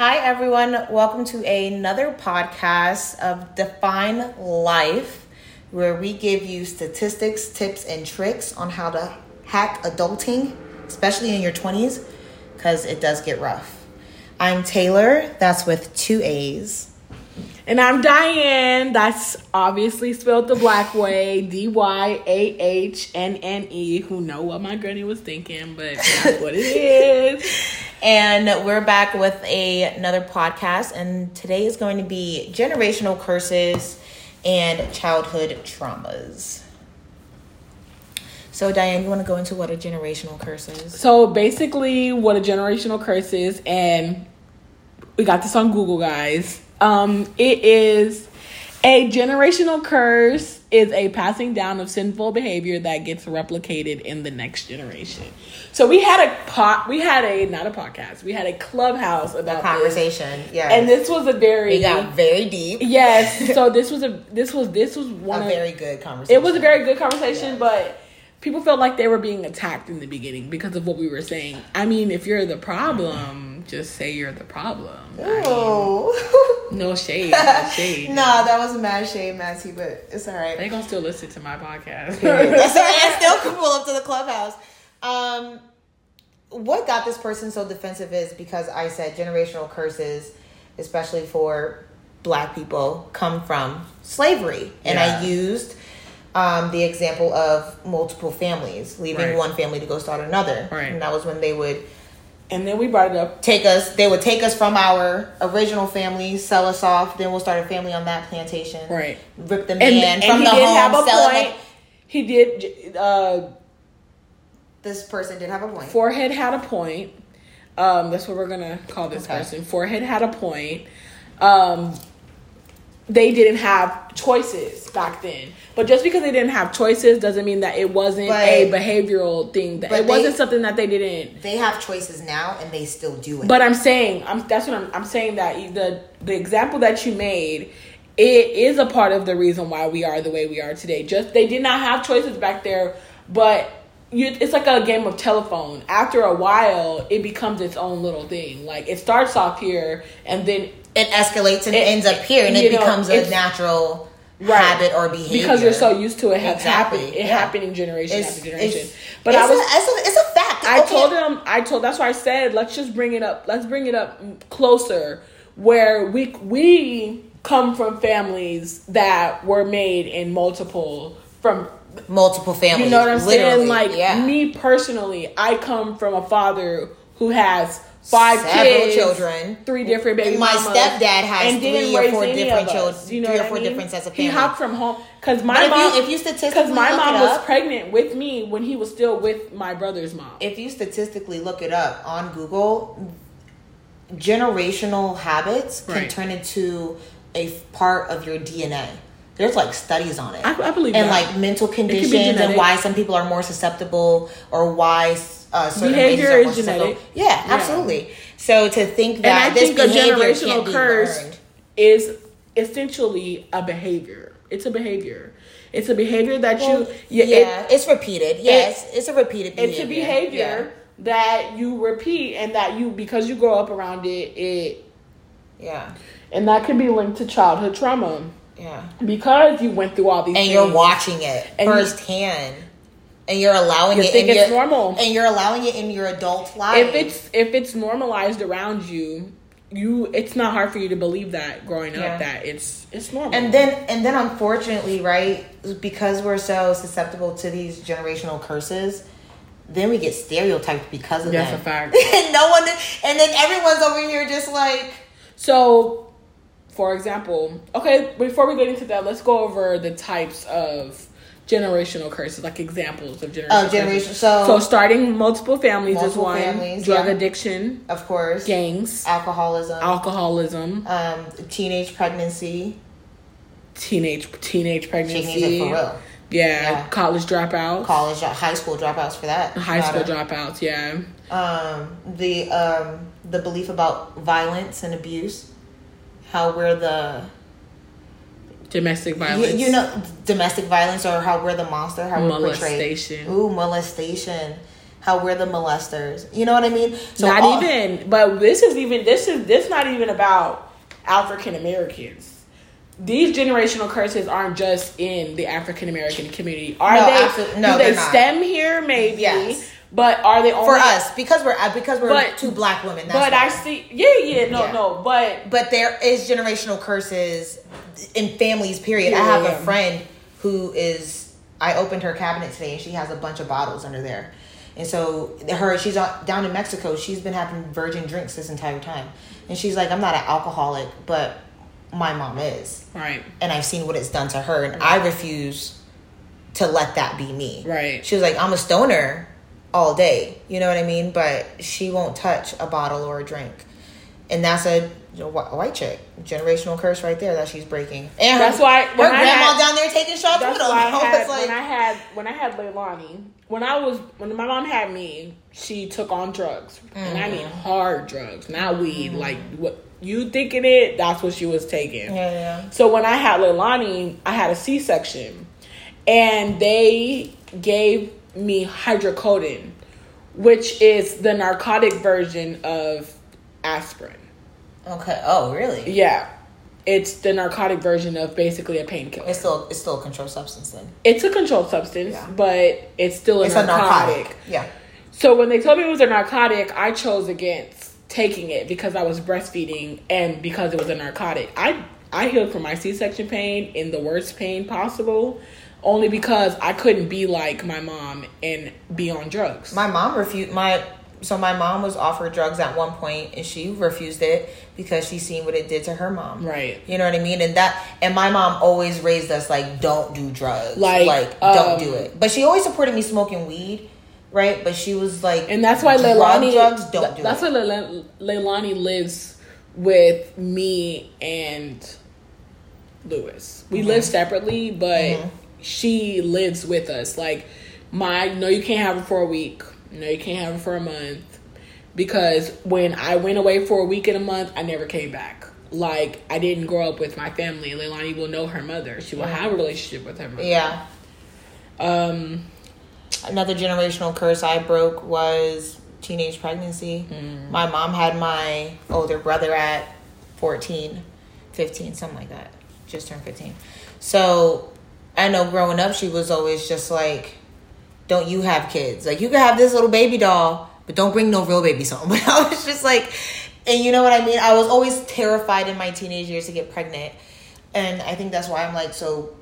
Hi, everyone. Welcome to another podcast of Define Life, where we give you statistics, tips, and tricks on how to hack adulting, especially in your 20s, because it does get rough. I'm Taylor, that's with two A's. And I'm Diane. That's obviously spelled the black way. D Y A H N N E. Who know what my granny was thinking, but that's what it is. And we're back with a, another podcast, and today is going to be generational curses and childhood traumas. So, Diane, you want to go into what a generational curse is? So basically, what a generational curse is, and we got this on Google, guys. Um, it is a generational curse is a passing down of sinful behavior that gets replicated in the next generation. So we had a pot, we had a not a podcast, we had a clubhouse about A conversation, yes. and this was a very We got very deep. yes. So this was a this was this was one A of very good conversation. it was a very good conversation, Yes. but people felt like they were being attacked in the beginning because of what we were saying. I mean, if you're the problem, just say you're the problem. I mean, Oh. no shade, no shade. no, that was a mad shade, mad tea, but it's all right. They gonna still listen to my podcast. That's all right. I still can pull up to the clubhouse. Um, what got this person so defensive is because I said generational curses, especially for black people, come from slavery. And I used um, the example of multiple families, leaving Right. one family to go start another. Right. And that was when they would and then we brought it up. take us, they would take us from our original family, sell us off, then we'll start a family on that plantation. Right. Rip the And, man and from he the did home, have a sell point. it. He did. Uh, This person did have a point. forehead had a point. Um, that's what we're gonna call this Okay. person. Forehead had a point. Um, they didn't have choices back then, but just because they didn't have choices doesn't mean that it wasn't But- a behavioral thing. That it wasn't something that they didn't. they have choices now and they still do it. But I'm saying, I'm that's what I'm. I'm saying that the the example that you made, it is a part of the reason why we are the way we are today. Just they did not have choices back there, but you, it's like a game of telephone. After a while, it becomes its own little thing. Like it starts off here, and then it escalates and It- ends up here and it know, becomes a natural Right. habit or behavior. because you're so used to it Exactly, happened, it yeah. happening generation it's, after generation. it's- but it's I was a, it's, a, it's a fact. I Okay. told him. I told. That's why I said let's just bring it up. Let's bring it up closer, where we we come from families that were made in multiple from. multiple families. You know what I'm literally, saying? Like yeah. me personally, I come from a father who has five Several kids, children. three different baby And my mamas, stepdad has and three or four different children- You know three or I four mean? different sets of family. He hopped from home because my But if you- mom. if you statistically because my look mom it was up- pregnant with me when he was still with my brother's mom. if you statistically look it up on Google, generational habits can turn into a part of your DNA. There's like studies on it. I- I believe and that. like mental conditions and why some people are more susceptible or why uh, certain Behavior is genetic. Yeah, Yeah. absolutely. So to think that this think generational curse is essentially a behavior. It's a behavior. It's a behavior that Well, you yeah, yeah, it's repeated. Yes, it's a repeated behavior. it's a behavior that you repeat and that you because you grow up around it it Yeah, and that can be linked to childhood trauma yeah. yeah. because you went through all these and things. you're watching it And you- firsthand, and you're allowing You it. think in it's your, normal. and you're allowing it in your adult life. if it's if it's normalized around you you it's not hard for you to believe that growing Yeah. up that it's it's normal and then and then unfortunately, right, because we're so susceptible to these generational curses, then we get stereotyped because of That's them. a fact. and no one, and then everyone's over here just like, So, for example, okay, before we get into that, let's go over the types of generational curses, like examples of generational. oh, generation. So, So, starting multiple families is Multiple one. families, drug yeah. addiction, of course, gangs, alcoholism, alcoholism, um, teenage pregnancy, teenage teenage pregnancy. teenage Yeah, Yeah. college dropouts, college, high school dropouts for that, high school matter. dropouts. Yeah, um, the um, the belief about violence and abuse, how we're the domestic violence. you know domestic violence or how we're the monster, how we're portrayed. molestation. Ooh, molestation. how we're the molesters. You know what I mean? So not all- even, but this is even this is this not even about African Americans. These generational curses aren't just in the African American community. Are No, they? absolute- no, do they they're not. stem here? Maybe. Yes. But are they only for us because we're uh, because we're But- two black women. That's But why. I see. Yeah, yeah, no, Yeah. no. But but there is generational curses in families period i have a friend who is i opened her cabinet today and she has a bunch of bottles under there and so her she's on, down in mexico she's been having virgin drinks this entire time and she's like i'm not an alcoholic but my mom is right, and i've seen what it's done to her and i refuse to let that be me Right. she was like i'm a stoner all day you know what i mean but she won't touch a bottle or a drink and that's a you know, wh- white chick generational curse right there that she's breaking and That's her, why her grandma had- down there taking shots with them why I had like when I had when I had Leilani. When I was when my mom had me, she took on drugs, and I mean mm. hard drugs, not weed. Mm-hmm. Like what you thinking it? That's what she was taking. yeah yeah So when I had Leilani, I had a C section, and they gave me hydrocodone, which is the narcotic version of aspirin. okay oh really Yeah, it's the narcotic version of basically a painkiller. it's still it's still a controlled substance then It's a controlled substance, Yeah. but it's still a, it's narcotic. a narcotic yeah So when they told me it was a narcotic, I chose against taking it because I was breastfeeding and because it was a narcotic. I I healed from my C-section pain in the worst pain possible, only because I couldn't be like my mom and be on drugs. my mom refused my so my mom was offered drugs at one point and she refused it because she seen what it did to her mom. Right. you know what i mean? And that and my mom always raised us like don't do drugs. Like, like um, don't do it. But she always supported me smoking weed right? But she was like and that's why Leilani drugs don't do That's it. why Leilani, Leilani lives with me and Lewis. We live separately, but she lives with us. Like my no, you can't have her for a week. No, you can't have her for a month. Because when I went away for a week and a month, I never came back. Like I didn't grow up with my family. Leilani will know her mother. She will have a relationship with her mother. yeah Um. another generational curse I broke was teenage pregnancy. Mm. My mom had my older brother at 14, 15, something like that. Just turned 15. So I know growing up, she was always just like, don't you have kids? Like, you can have this little baby doll, but don't bring no real babies home. But I was just like, and you know what I mean? I was always terrified in my teenage years to get pregnant. And I think that's why I'm like so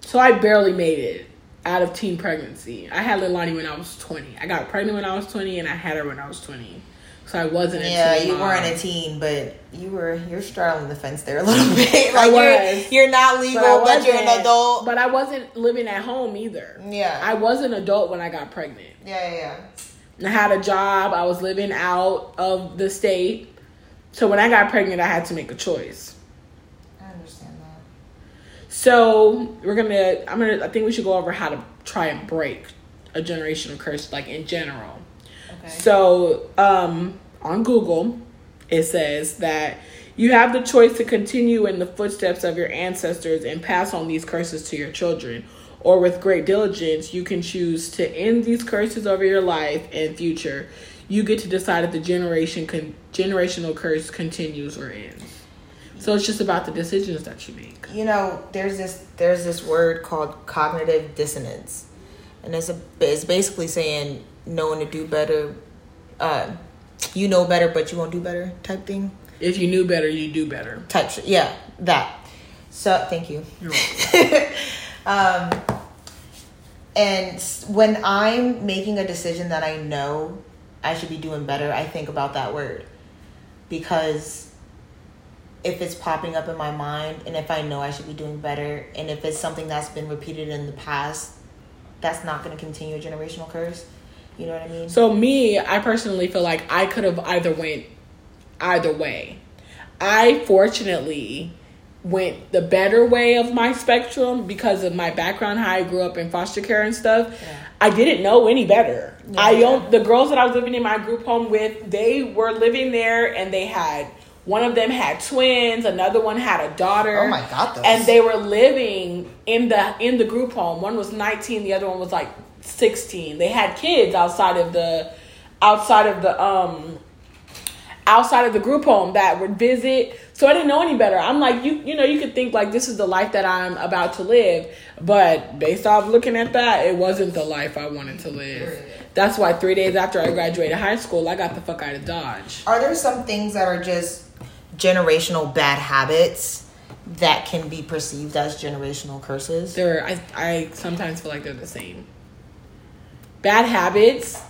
So I barely made it out of teen pregnancy. I had Leilani when I was 20. I got pregnant when I was 20 and I had her when I was 20. So I wasn't a Yeah, you mom. weren't a teen, but you were you're straddling the fence there a little bit. Like was. you're you're not legal, I but, you're an adult. But I wasn't living at home either. Yeah. I was an adult when I got pregnant. yeah, yeah, And I had a job. I was living out of the state. So when I got pregnant, I had to make a choice. I understand that. So we're gonna. I'm gonna. I think we should go over how to try and break a generational curse, like in general. Okay. So, um, on Google, it says that you have the choice to continue in the footsteps of your ancestors and pass on these curses to your children. Or with great diligence, you can choose to end these curses over your life and future. You get to decide if the generation con- generational curse continues or ends. So it's just about the decisions that you make. You know, there's this there's this word called cognitive dissonance, and it's a it's basically saying knowing to do better. Uh, you know better, but you won't do better type thing. If you knew better, you do better. Type yeah that. So thank you. You're welcome. um, and when I'm making a decision that I know I should be doing better, I think about that word because if it's popping up in my mind and if I know I should be doing better and if it's something that's been repeated in the past, that's not going to continue a generational curse. You know what I mean? So me, I personally feel like I could have either went either way. I fortunately went the better way of my spectrum because of my background, how I grew up in foster care and stuff. Yeah. I didn't know any better. Yeah. I own, the girls that I was living in my group home with, they were living there and they had one of them had twins, another one had a daughter. Oh my God, those. And they were living in the in the group home. One was 19, the other one was like 16. They had kids outside of the outside of the um outside of the group home that would visit. So I didn't know any better. I'm like, you you know, you could think like this is the life that I'm about to live, but based off looking at that, it wasn't the life I wanted to live. That's why three days after I graduated high school, I got the fuck out of Dodge. Are there some things that are just generational bad habits that can be perceived as generational curses? They're I I sometimes feel like they're the same. Bad habits.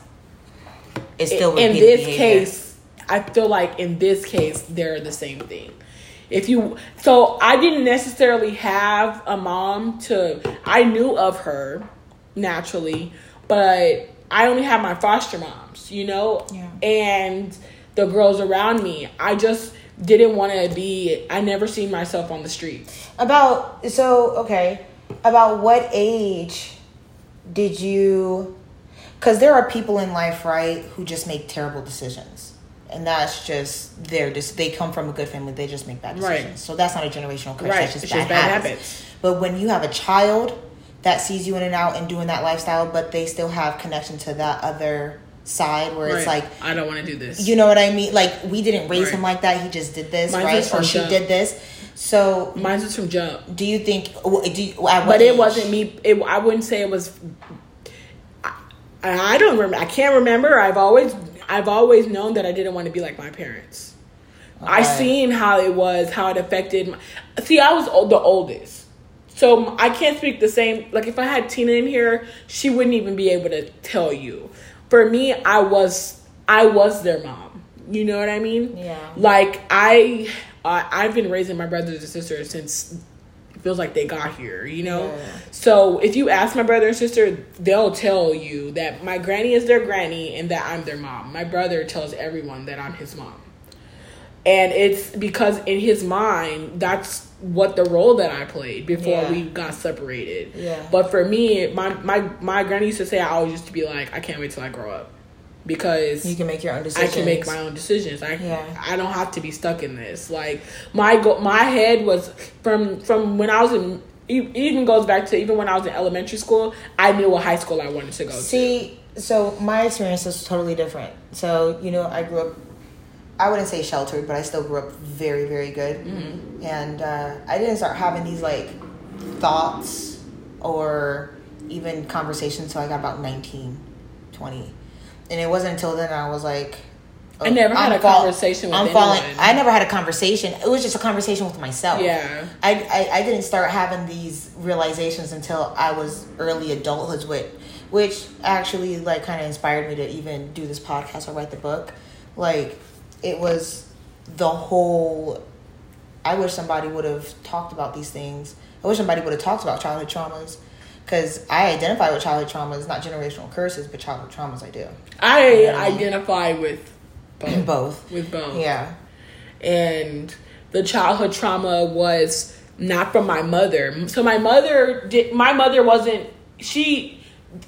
It's still in this behavior. case, I feel like in this case they're the same thing. If you so I didn't necessarily have a mom to I knew of her naturally, but I only have my foster moms, you know? Yeah. And the girls around me. I just didn't want to be I never seen myself on the street. About so okay, about what age did you? Because there are people in life, right, who just make terrible decisions, and that's just they're just they come from a good family, they just make bad Right. decisions. So that's not a generational curse. Right, That's just, it's bad, just bad habits. habits. But when you have a child that sees you in and out and doing that lifestyle, but they still have connection to that other side where it's like I don't want to do this. you know what I mean? Like we didn't raise Right. him like that. He just did this, right? Or she jump. did this. So Mine was from jump. do you think? Do you, but it wasn't me. It, I wouldn't say it was. I, don't remember. I can't remember. I've always, I've always known that I didn't want to be like my parents. I seen how it was, how it affected. My, see, I was o- the oldest, so I can't speak the same. Like if I had Tina in here, she wouldn't even be able to tell you. For me, I was, I was their mom. You know what I mean? Yeah. Like I, I I've been raising my brothers and sisters since feels like they got here, you know? Yeah. So if you ask my brother and sister, they'll tell you that my granny is their granny and that I'm their mom. My brother tells everyone that I'm his mom. And it's because in his mind, that's what the role that I played before Yeah. we got separated. Yeah. But for me, my, my my granny used to say I always used to be like, I can't wait till I grow up. Because You can make your own decisions. I can make my own decisions. I Yeah. I don't have to be stuck in this. Like my go- my head was from from when I was in. Even goes back to even when I was in elementary school. I knew what high school I wanted to go to. See, so my experience is totally different. So you know, I grew up. I wouldn't say sheltered, but I still grew up very, very good. Mm-hmm. And uh, I didn't start having these like thoughts or even conversations until I got about 19, 20. And it wasn't until then I was like, I never oh, had a conversation with I'm anyone. falling. I never had a conversation. It was just a conversation with myself. Yeah. I, I, I didn't start having these realizations until I was early adulthood, with, which actually like kind of inspired me to even do this podcast or write the book. Like, it was the whole. I wish somebody would have talked about these things. I wish somebody would have talked about childhood traumas, because I identify with childhood traumas, not generational curses, but childhood traumas. I do I Yeah. identify with both. both. with both. Yeah. and the childhood trauma was not from my mother. So my mother did my mother wasn't she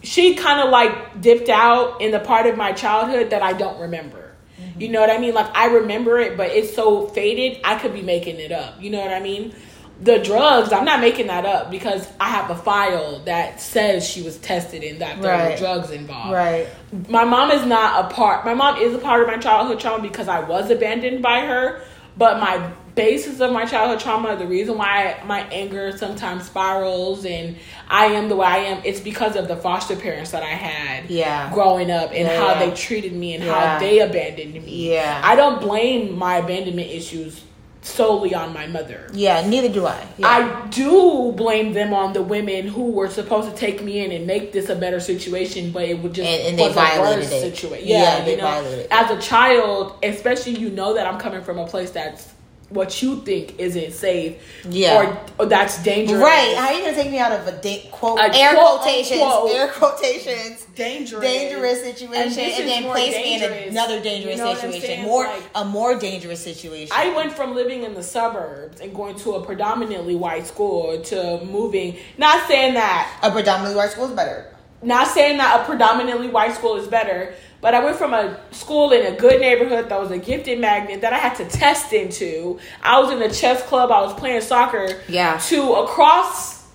she kind of like dipped out in the part of my childhood that I don't remember. Mm-hmm. You know what I mean? Like I remember it, but it's so faded. I could be making it up. You know what I mean? The drugs, I'm not making that up because I have a file that says she was tested and that there were drugs involved Right. my mom is not a part my mom is a part of my childhood trauma because i was abandoned by her but my basis of my childhood trauma the reason why my anger sometimes spirals and i am the way i am it's because of the foster parents that i had Yeah. growing up and Yeah, how they treated me and Yeah. how they abandoned me Yeah. i don't blame my abandonment issues solely on my mother Yeah. Neither do I. Yeah. I do blame them on the women who were supposed to take me in and make this a better situation, but it would just And- and they violated worse it. situation. Yeah, Yeah, they you know, violated it. as a child, especially you know that I'm coming from a place that's what you think isn't safe, Yeah. or, or that's dangerous, Right. How are you gonna take me out of a da- quote A air quote, quotations, unquote. air quotations, Dangerous, dangerous And situation, this and, then place me in another dangerous You know situation, more Like- a more dangerous situation. I went from living in the suburbs and going to a predominantly white school to moving. Not saying that a predominantly white school is better. not saying that a predominantly white school is better, but I went from a school in a good neighborhood that was a gifted magnet that I had to test into. I was in the chess club, I was playing soccer. Yeah. To across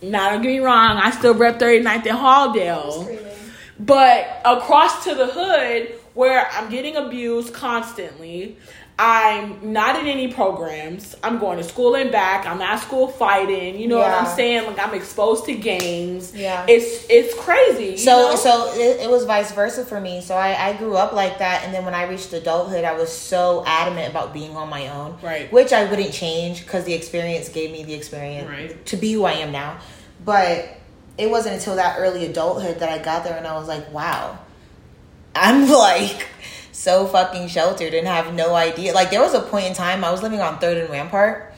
Now don't get me wrong, I still rep 39th in Halldale. But across to the hood where I'm getting abused constantly, I'm not in any programs. I'm going to school and back. I'm at school fighting. You know Yeah. what I'm saying? Like I'm exposed to gangs. Yeah. It's it's crazy. So know? so it, it was vice versa for me. So I, I grew up like that, and then when I reached adulthood, I was so adamant about being on my own, Right. Which I wouldn't change because the experience gave me the experience Right. to be who I am now. But it wasn't until that early adulthood that I got there, and I was like, wow, I'm like so fucking sheltered and have no idea. Like there was a point in time I was living on Third and Rampart,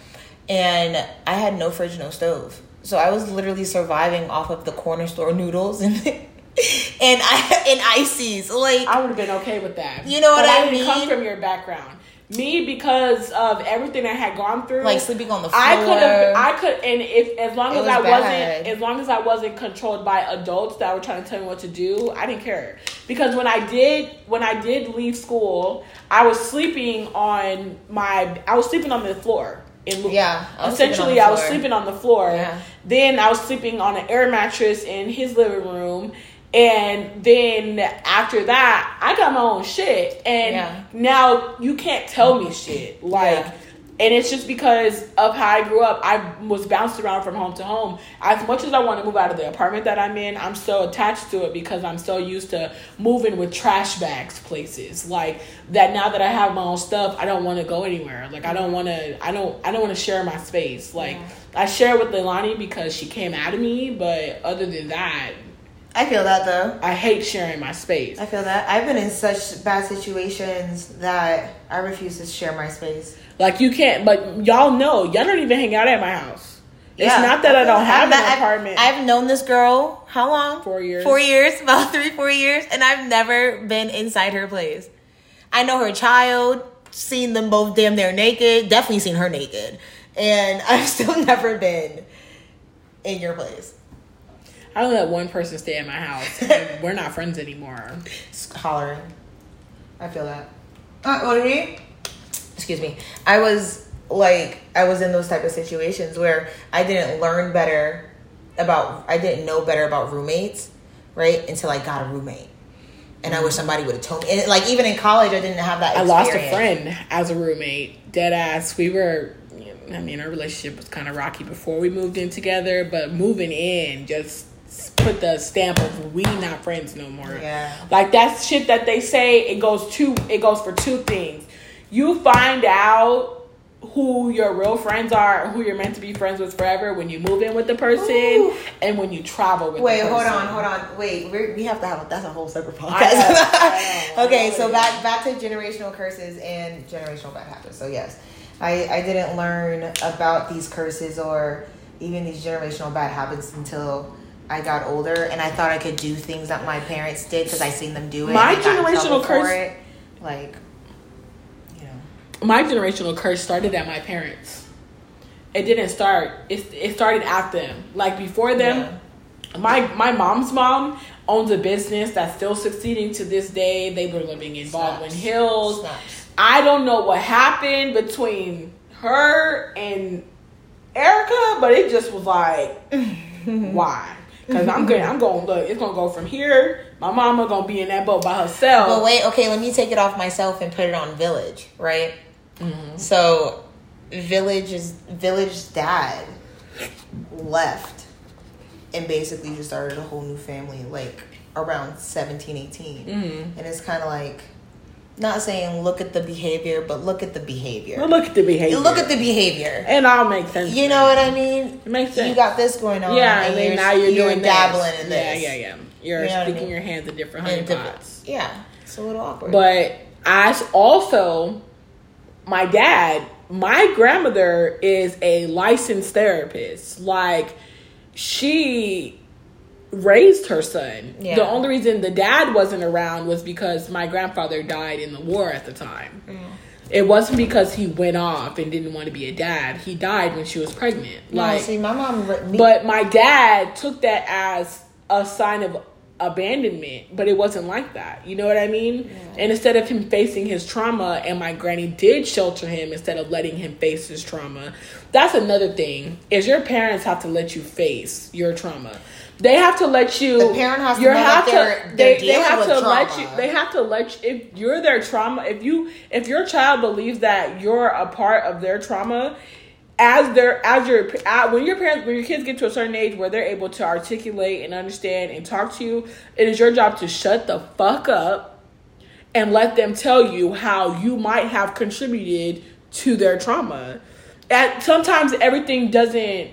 and I had no fridge, no stove. So I was literally surviving off of the corner store noodles and and I and ices. Like I would have been okay with that. You know what but I didn't come from your background. Me, because of everything I had gone through, like sleeping on the floor. I could have, I could, and if as long as was I bad. wasn't, as long as I wasn't controlled by adults that were trying to tell me what to do, I didn't care. Because when I did, when I did leave school, I was sleeping on my, I was sleeping on the floor. In, Yeah, I essentially, I was sleeping on the floor. Yeah. Then I was sleeping on an air mattress in his living room. And then after that, I got my own shit. And Yeah. now you can't tell me shit. Like, Yeah. and it's just because of how I grew up. I was bounced around from home to home. As much as I want to move out of the apartment that I'm in, I'm so attached to it because I'm so used to moving with trash bags places. Like that now that I have my own stuff, I don't want to go anywhere. Like I don't want to I don't I don't want to share my space. Like I share with Leilani because she came out of me, but other than that, I feel that though. I hate sharing my space. I feel that. I've been in such bad situations that I refuse to share my space. Like you can't, but y'all know y'all don't even hang out at my house. It's Yeah. not that I don't have I've- an I've- apartment. I've known this girl how long? Four years. Four years, about three, four years, and I've never been inside her place. I know her child, seen them both damn near naked, definitely seen her naked, and I've still never been in your place. I don't let one person stay at my house. and We're not friends anymore. Just hollering. I feel that. Uh, what do you mean? Excuse me. I was like, I was in those type of situations where I didn't learn better about, I didn't know better about roommates, right? Until I got a roommate. And I wish somebody would have told me. And like, even in college, I didn't have that I lost a friend as a roommate. Dead ass. We were. I mean, our relationship was kind of rocky before we moved in together, but moving in just put the stamp of we not friends no more. Yeah. Like that shit that they say. It goes two. It goes for two things. You find out who your real friends are, who you're meant to be friends with forever when you move in with the person, Ooh. and when you travel with. Wait, hold on, hold on. Wait, we have to have a, that's a whole separate podcast. I know, I know. okay, so back back to generational curses and generational bad habits. So yes, I I didn't learn about these curses or even these generational bad habits until I got older, and I thought I could do things that my parents did because I seen them do it. My and I got in generational curse- it. like you know, my generational curse started at my parents. It didn't start. It it started at them. Like before them, my my mom's mom owns a business that's still succeeding to this day. They were living in Baldwin Hills. Snaps. I don't know what happened between her and Erica, but it just was like, why? Because I'm good. I'm going. Look, it's gonna go from here. My mama gonna be in that boat by herself. But wait, okay, let me take it off myself and put it on Village, right? Mm-hmm. So, Village is Village's dad left and basically just started a whole new family like around 17, 18. Mhm. And it's kind of like not saying look at the behavior, but look at the behavior. Well, look at the behavior. Look at the behavior. and I'll make sense. You know what I mean? It makes sense. You got this going on. yeah, and then now you're, doing dabbling this. in this. Yeah, yeah, yeah. You're You know what I sticking mean? your hands in different And honey pots. Yeah, it's a little awkward. But I also, my dad, my grandmother is a licensed therapist. Like, she raised her son. Yeah. The only reason the dad wasn't around was because my grandfather died in the war at the time. Mm. It wasn't because he went off and didn't want to be a dad. He died when she was pregnant. no, like, see, my mom. me- but my dad took that as a sign of abandonment, but it wasn't like that. You know what I mean? And instead of him facing his trauma, and my granny did shelter him instead of letting him face his trauma. That's another thing. Is your parents have to let you face your trauma. They have to let you. The parent has to you know that they're- they're they, have to let you. They have to let you. If you're their trauma, if you if your child believes that you're a part of their trauma, as their as your uh, when your parents when your kids get to a certain age where they're able to articulate and understand and talk to you, it is your job to shut the fuck up and let them tell you how you might have contributed to their trauma. And sometimes everything doesn't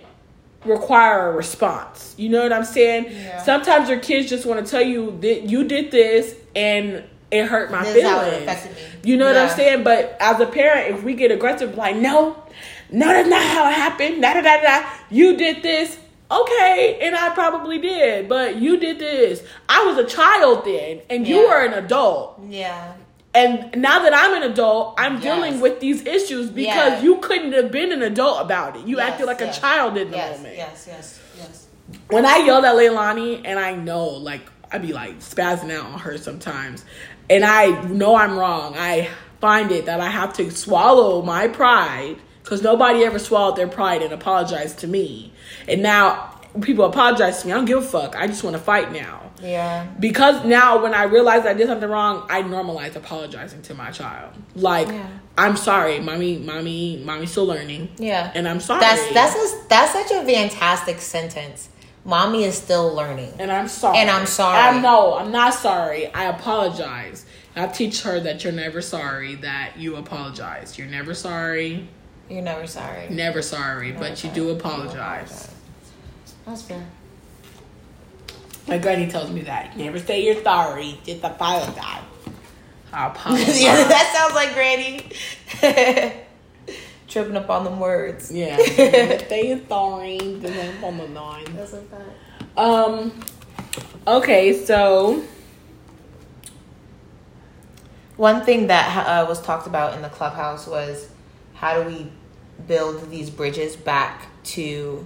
require a response. You know what I'm saying? Yeah. Sometimes your kids just want to tell you that you did this and it hurt my This is how it feelings. You know what I'm saying? But as a parent, if we get aggressive, like, no, no, that's not how it happened. Da da da da. You did this. Okay, and I probably did, but you did this. I was a child then, and you were an adult. Yeah. And now that I'm an adult, I'm Yes. dealing with these issues because Yeah. you couldn't have been an adult about it. You Yes, acted like yes. a child in the Yes, moment. yes, yes, yes. When I yelled at Leilani, and I know, like, I'd be like spazzing out on her sometimes, and I know I'm wrong. I find it that I have to swallow my pride because nobody ever swallowed their pride and apologized to me. And now people apologize to me. I don't give a fuck. I just want to fight now Yeah. because now when I realize I did something wrong, I normalize apologizing to my child. Like, Yeah. I'm sorry, mommy, mommy, mommy's still learning. Yeah. And I'm sorry. That's that's a, that's such a fantastic sentence. Mommy is still learning. and I'm sorry. And I'm sorry. I no, I'm not sorry. I apologize. I teach her that you're never sorry, that you apologize. You're never sorry, You're never sorry. never sorry, but you do You apologize. That's fair. My granny tells me that. Never say you're sorry, just apologize. I apologize. yeah, that sounds like Granny. Tripping up on them words. Yeah. Never say you're sorry, just apologize. That's a fact. Um. Okay, so One thing that uh, was talked about in the clubhouse was how do we build these bridges back to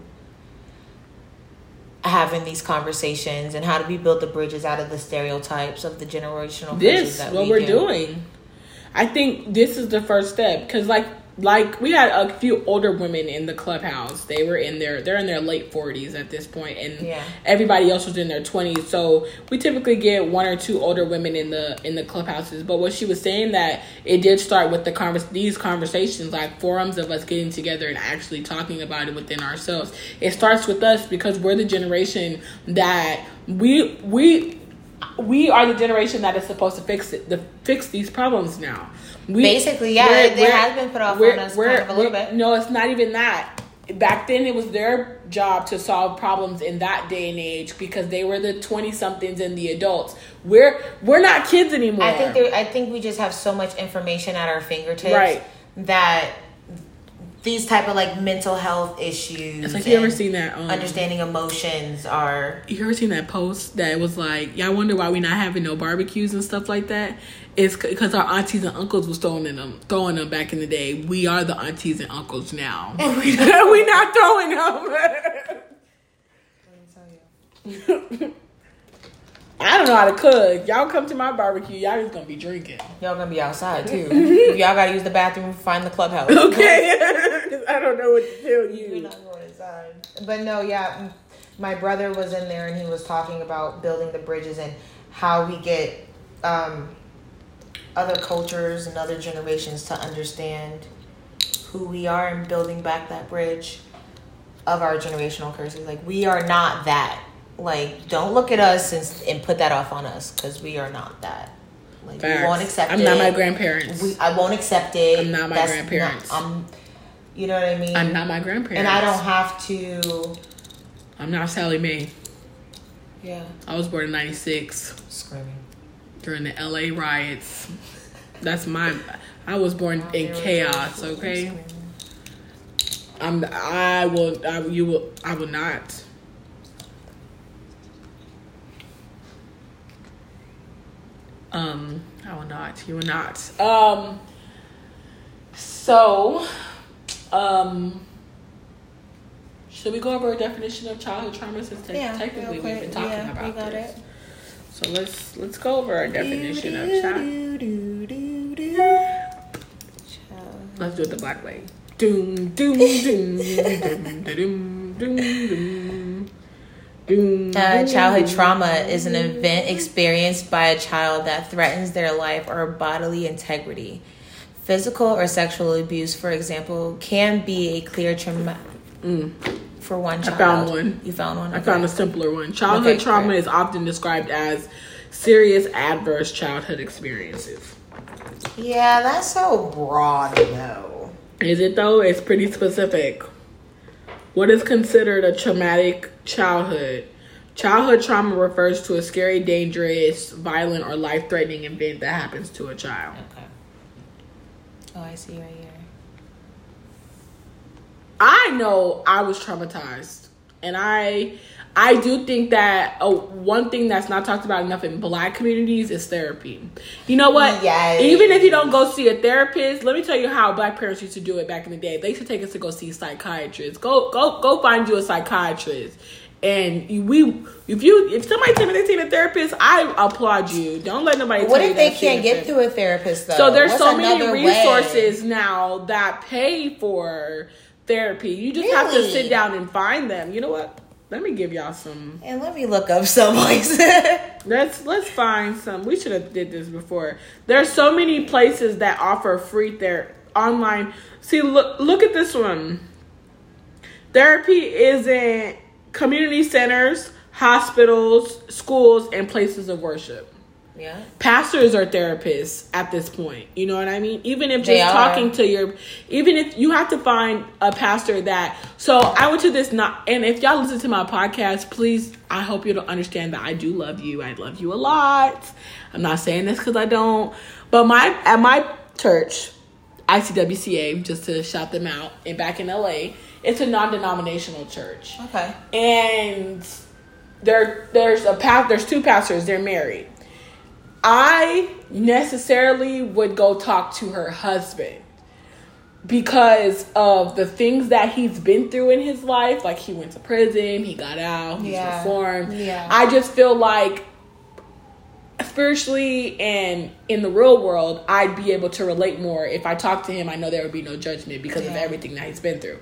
having these conversations and how do we build the bridges out of the stereotypes of the generational this that what we we're do. doing. I think this is the first step because, like, like we had a few older women in the clubhouse. They were in their they're in their late forties at this point, and Yeah. everybody else was in their twenties. So we typically get one or two older women in the in the clubhouses. But what she was saying that it did start with the convers these conversations, like forums of us getting together and actually talking about it within ourselves. It starts with us because we're the generation that we we we are the generation that is supposed to fix it, the fix these problems now. We, Basically, yeah, we're- we're- has been put off on us kind of a little bit. No, it's not even that. Back then, it was their job to solve problems in that day and age because they were the twenty somethings and the adults. We're we're not kids anymore. I think there, I think we just have so much information at our fingertips Right. that these type of like mental health issues. It's like you ever seen that? Um, understanding emotions are You ever seen that post that was like, "Yeah, I wonder why we not having no barbecues and stuff like that." It's because our aunties and uncles was throwing in them, throwing them back in the day. We are the aunties and uncles now. we not throwing them. I don't know how to cook. Y'all come to my barbecue. Y'all just gonna be drinking. y'all gonna be outside too. y'all gotta use the bathroom. Find the clubhouse. Okay. I don't know what to tell You're not going inside. But no, yeah, my brother was in there and he was talking about building the bridges and how we get um, other cultures and other generations to understand who we are and building back that bridge of our generational curses. Like we are not that. Like don't look at us and, and put that off on us because we are not that. Like we won't accept I'm it. not my grandparents. We, I won't accept it. I'm not my That's grandparents. Not, I'm, you know what I mean? I'm not my grandparents. and I don't have to. I'm not Sally Mae. Yeah, I was born in '96 screaming. During the LA riots. That's my. I was born in chaos. Okay. I'm. I will. I, you will. I will not. Um. I will not. You will not. Um. So. Um. Should we go over a definition of childhood trauma since te- technically we've been talking about this? So let's let's go over our definition of child. Let's do it the black way. Doom doom doom doom doom doom doom. Uh, childhood trauma is an event experienced by a child that threatens their life or bodily integrity. Physical or sexual abuse, for example, can be a clear trauma for one child. I found one. You found one. I found a simpler one. Childhood Okay, trauma great. is often described as serious adverse childhood experiences. Yeah, that's so broad, though. Is it though? It's pretty specific. What is considered a traumatic childhood? Childhood trauma refers to a scary, dangerous, violent, or life threatening event that happens to a child. Okay. Oh, I see right here. I know I was traumatized, and I I do think that oh, one thing that's not talked about enough in black communities is therapy. You know what? Yes. Even if you don't go see a therapist, let me tell you how black parents used to do it back in the day. They used to take us to go see psychiatrists. Go go go find you a psychiatrist. And we, if you, if somebody tell me they seen a therapist, I applaud you. Don't let nobody. What tell if they can't get through a therapist, though? So there's What's so many another way? resources now that pay for therapy. You just have to sit down and find them. You know what? Let me give y'all some. And let me look up some places. Let's let's find some. We should have did this before. There's so many places that offer free ther online. See, look look at this one. Therapy is in community centers, hospitals, schools, and places of worship. Yeah. pastors are therapists at this point. You know what I mean? Even if just talking to your, even if you have to find a pastor that. So I went to this not, and if y'all listen to my podcast, please, I hope you don't understand that I do love you. I love you a lot. I'm not saying this because I don't, but my at my church, ICWCA, just to shout them out, and back in LA, it's a non-denominational church Okay. and there there's a path there's two pastors they're married i necessarily would go talk to her husband because of the things that he's been through in his life. Like he went to prison he got out he's Yeah. reformed. Yeah. i just feel like spiritually and in the real world i'd be able to relate more. If i talked to him i know there would be no judgment because of everything that he's been through.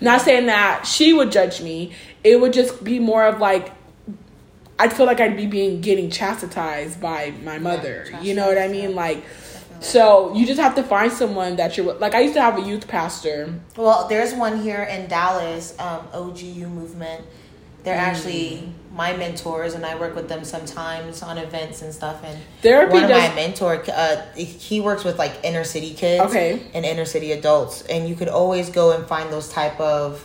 Not saying that she would judge me. It would just be more of like i'd feel like i'd be being getting chastised by my mother you know what i mean like so you just have to find someone that you're like i used to have a youth pastor Well, there's one here in Dallas, um, OGU movement. They're Mm. actually my mentors, and I work with them sometimes on events and stuff. And Therapy one of does- my mentor, uh, he works with like inner city kids, Okay. and inner city adults, and you could always go and find those type of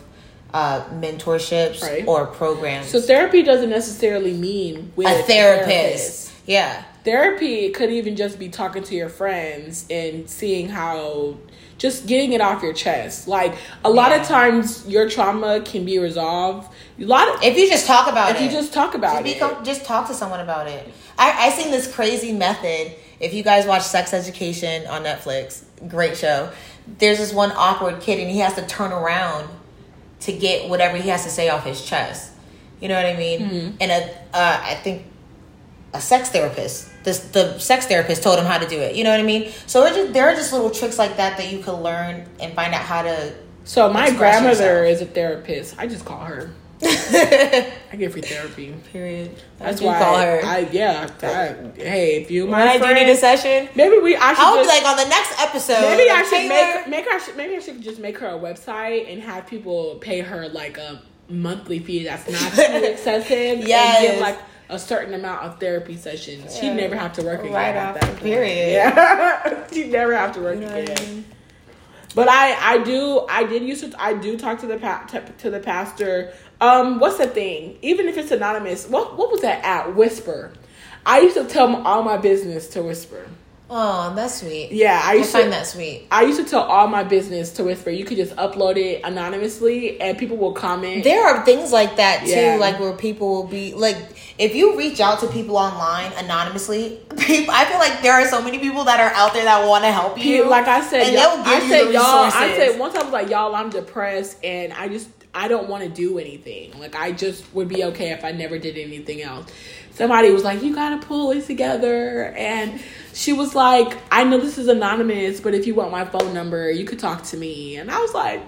uh, mentorships Right. or programs. so therapy doesn't necessarily mean with a therapist, yeah. Therapy could even just be talking to your friends and seeing how just getting it off your chest. Like a lot Yeah. of times your trauma can be resolved. A lot of If you just talk about if it, you just talk about just, it. become, just talk to someone about it. I, I seen this crazy method. If you guys watch Sex Education on Netflix, great show. There's this one awkward kid, and he has to turn around to get whatever he has to say off his chest. You know what I mean? Mm-hmm. And a, uh, I think a sex therapist, this the sex therapist told him how to do it. You know what I mean? So it just, there are just little tricks like that that you can learn and find out how to. so my grandmother yourself. is a therapist. I just call her. I give free therapy. Period. That's why call her. I yeah. I, hey, if you my Right? Do you friend, need a session? maybe we I should I would be like on the next episode. Maybe I should make make her maybe I should just make her a website and have people pay her like a monthly fee that's not too excessive. Yes. And give like a certain amount of therapy sessions. She'd never have to work again. Right at off that period. Yeah. She'd never have to work You know I again. mean? But I I do I did used to I do talk to the pa- to, to the pastor. Um, what's the thing? Even if it's anonymous, what what was that at Whisper? I used to tell all my business to Whisper. Oh, that's sweet. Yeah, I I used find to. that sweet. I used to tell all my business to Whisper. You could just upload it anonymously, and people will comment. There are things like that too, Yeah. like where people will be like, if you reach out to people online anonymously, people, I feel like there are so many people that are out there that want to help you. Like I said, and y'all, they'll I said y'all. I said time I was like y'all, I'm depressed, and I just I don't want to do anything. Like I just would be okay if I never did anything else. Somebody was like, "You gotta pull it together," and she was like, "I know this is anonymous, but if you want my phone number, you could talk to me." And I was like,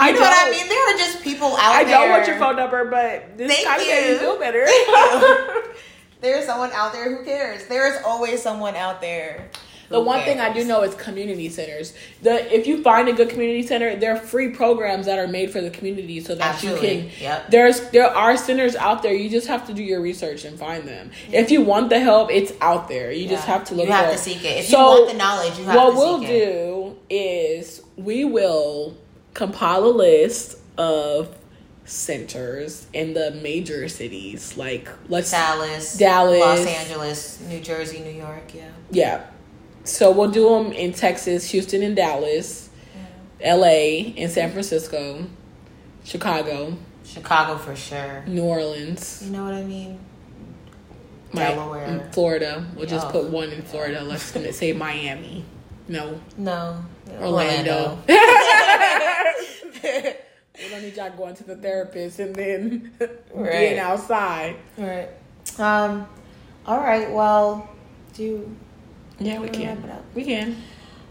I "I know what I mean. There are just people out I there. I don't want your phone number, but this Thank kind of made you. me feel better." There's someone out there who cares. There is always someone out there. The one thing I do know is community centers. The if you find a good community center, there are free programs that are made for the community so that you can. Yep. There's there are centers out there. You just have to do your research and find them. If you want the help, it's out there. You just have to look. You have to seek it. If So, you want the knowledge, you have what to we'll seek it. do is we will compile a list of centers in the major cities like let's Dallas, Dallas. Los Angeles, New Jersey, New York. Yeah. yeah. So we'll do them in Texas, Houston, and Dallas, L.A. and San Francisco, Chicago, Chicago for sure. New Orleans, You know what I mean? Mi- Delaware. Florida. We'll just put oh. one in Florida. Let's say Miami. No, No. Orlando. we don't need y'all going to the therapist and then Right. being outside. Right. Um. All right. Well, do you Yeah, we can. wrap it up? We can.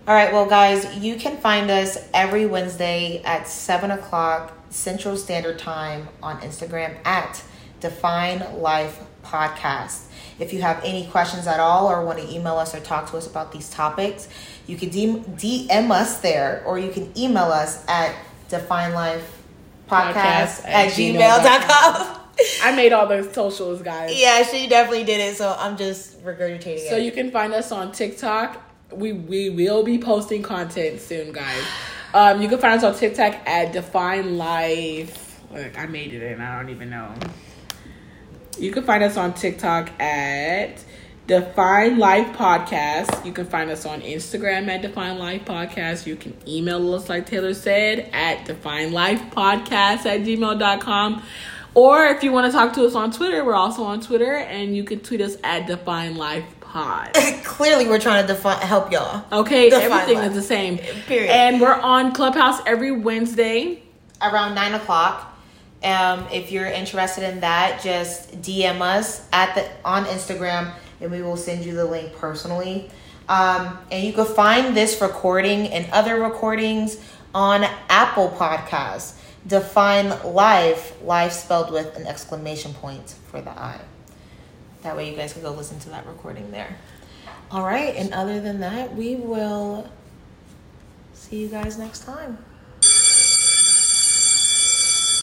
All right, well, guys, you can find us every Wednesday at 7 o'clock Central Standard Time on Instagram at Define Life Podcast. If you have any questions at all or want to email us or talk to us about these topics, you can DM, us there or you can email us at Define Life Podcast at at gmail.com. I made all those socials, guys. yeah, she definitely did it, so I'm just regurgitating So it. you can find us on TikTok. We we will be posting content soon, guys. Um, you can find us on TikTok at Define Life. Look, I made it in. I don't even know. You can find us on TikTok at Define Life Podcast. You can find us on Instagram at Define Life Podcast. You can email us, like Taylor said, at Define Life Podcast at gmail.com. Or if you want to talk to us on Twitter, we're also on Twitter, and you can tweet us at Define Life Pod. Clearly, we're trying to define, help y'all. Okay, Define everything Life. is the same. Period. And we're on Clubhouse every Wednesday. around nine o'clock. Um, if you're interested in that, just DM us at the on Instagram, and we will send you the link personally. Um, and you can find this recording and other recordings on Apple Podcasts. Define life, life spelled with an exclamation point for the I. That way, you guys can go listen to that recording there. All right, and other than that, we will see you guys next time.